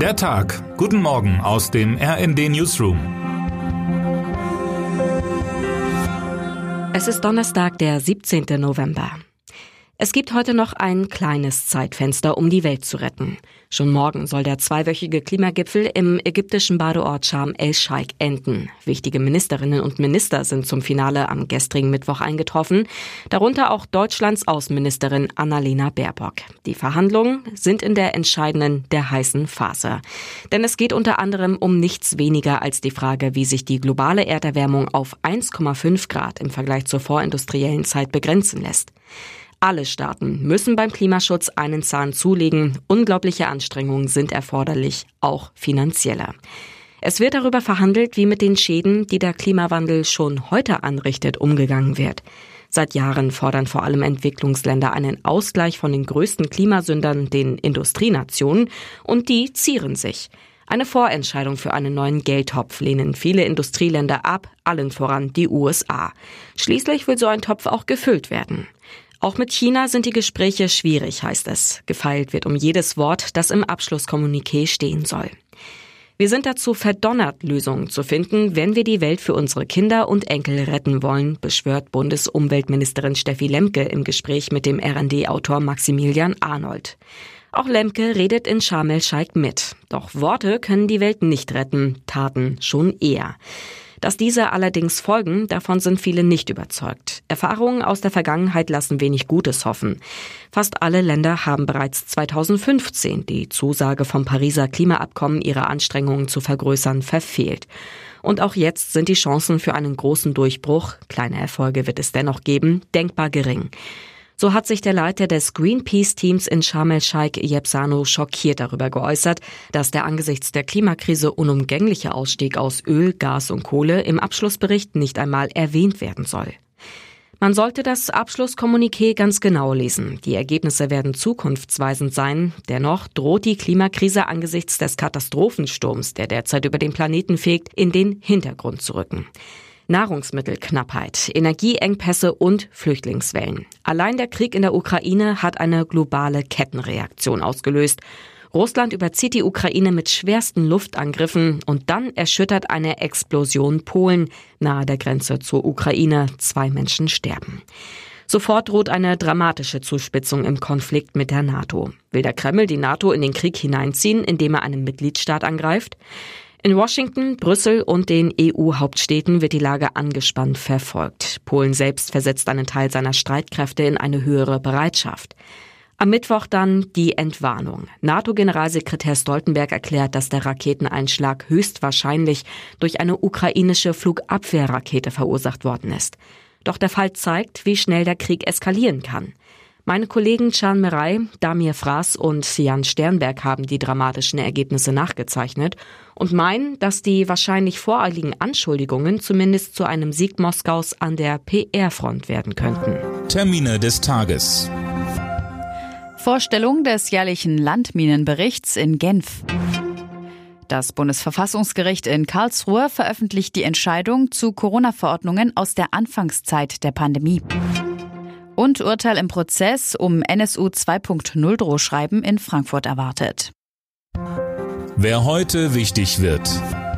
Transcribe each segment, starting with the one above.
Der Tag. Guten Morgen aus dem RND Newsroom. Es ist Donnerstag, der 17. November. Es gibt heute noch ein kleines Zeitfenster, um die Welt zu retten. Schon morgen soll der zweiwöchige Klimagipfel im ägyptischen Badeort Sharm el-Sheikh enden. Wichtige Ministerinnen und Minister sind zum Finale am gestrigen Mittwoch eingetroffen, darunter auch Deutschlands Außenministerin Annalena Baerbock. Die Verhandlungen sind in der entscheidenden, der heißen Phase. Denn es geht unter anderem um nichts weniger als die Frage, wie sich die globale Erderwärmung auf 1,5 Grad im Vergleich zur vorindustriellen Zeit begrenzen lässt. Alle Staaten müssen beim Klimaschutz einen Zahn zulegen. Unglaubliche Anstrengungen sind erforderlich, auch finanzieller. Es wird darüber verhandelt, wie mit den Schäden, die der Klimawandel schon heute anrichtet, umgegangen wird. Seit Jahren fordern vor allem Entwicklungsländer einen Ausgleich von den größten Klimasündern, den Industrienationen, und die zieren sich. Eine Vorentscheidung für einen neuen Geldtopf lehnen viele Industrieländer ab, allen voran die USA. Schließlich will so ein Topf auch gefüllt werden. Auch mit China sind die Gespräche schwierig, heißt es. Gefeilt wird um jedes Wort, das im Abschlusskommuniqué stehen soll. Wir sind dazu verdonnert, Lösungen zu finden, wenn wir die Welt für unsere Kinder und Enkel retten wollen, beschwört Bundesumweltministerin Steffi Lemke im Gespräch mit dem RD-Autor Maximilian Arnold. Auch Lemke redet in Sharm el-Sheikh mit. Doch Worte können die Welt nicht retten, Taten schon eher. Dass diese allerdings folgen, davon sind viele nicht überzeugt. Erfahrungen aus der Vergangenheit lassen wenig Gutes hoffen. Fast alle Länder haben bereits 2015 die Zusage vom Pariser Klimaabkommen, ihre Anstrengungen zu vergrößern, verfehlt. Und auch jetzt sind die Chancen für einen großen Durchbruch, kleine Erfolge wird es dennoch geben, denkbar gering. So hat sich der Leiter des Greenpeace-Teams in Sharm el-Sheikh, Jebsano, schockiert darüber geäußert, dass der angesichts der Klimakrise unumgängliche Ausstieg aus Öl, Gas und Kohle im Abschlussbericht nicht einmal erwähnt werden soll. Man sollte das Abschlusskommuniqué ganz genau lesen. Die Ergebnisse werden zukunftsweisend sein. Dennoch droht die Klimakrise angesichts des Katastrophensturms, der derzeit über den Planeten fegt, in den Hintergrund zu rücken. Nahrungsmittelknappheit, Energieengpässe und Flüchtlingswellen. Allein der Krieg in der Ukraine hat eine globale Kettenreaktion ausgelöst. Russland überzieht die Ukraine mit schwersten Luftangriffen und dann erschüttert eine Explosion Polen nahe der Grenze zur Ukraine. Zwei Menschen sterben. Sofort droht eine dramatische Zuspitzung im Konflikt mit der NATO. Will der Kreml die NATO in den Krieg hineinziehen, indem er einen Mitgliedstaat angreift? In Washington, Brüssel und den EU-Hauptstädten wird die Lage angespannt verfolgt. Polen selbst versetzt einen Teil seiner Streitkräfte in eine höhere Bereitschaft. Am Mittwoch dann die Entwarnung. NATO-Generalsekretär Stoltenberg erklärt, dass der Raketeneinschlag höchstwahrscheinlich durch eine ukrainische Flugabwehrrakete verursacht worden ist. Doch der Fall zeigt, wie schnell der Krieg eskalieren kann. Meine Kollegen Can Merey, Damir Fraß und Jan Sternberg haben die dramatischen Ergebnisse nachgezeichnet und meinen, dass die wahrscheinlich voreiligen Anschuldigungen zumindest zu einem Sieg Moskaus an der PR-Front werden könnten. Termine des Tages. Vorstellung des jährlichen Landminenberichts in Genf. Das Bundesverfassungsgericht in Karlsruhe veröffentlicht die Entscheidung zu Corona-Verordnungen aus der Anfangszeit der Pandemie. Und Urteil im Prozess um NSU 2.0 Drohschreiben in Frankfurt erwartet. Wer heute wichtig wird.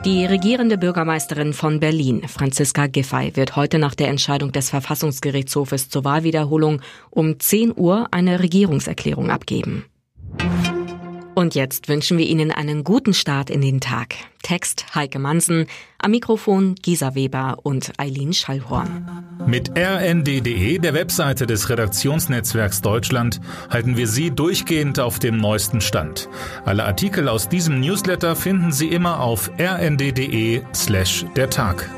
Die regierende Bürgermeisterin von Berlin, Franziska Giffey, wird heute nach der Entscheidung des Verfassungsgerichtshofes zur Wahlwiederholung um 10 Uhr eine Regierungserklärung abgeben. Und jetzt wünschen wir Ihnen einen guten Start in den Tag. Text Heike Mansen, am Mikrofon Gisa Weber und Eileen Schallhorn. Mit rnd.de, der Webseite des Redaktionsnetzwerks Deutschland, halten wir Sie durchgehend auf dem neuesten Stand. Alle Artikel aus diesem Newsletter finden Sie immer auf rnd.de slash der Tag.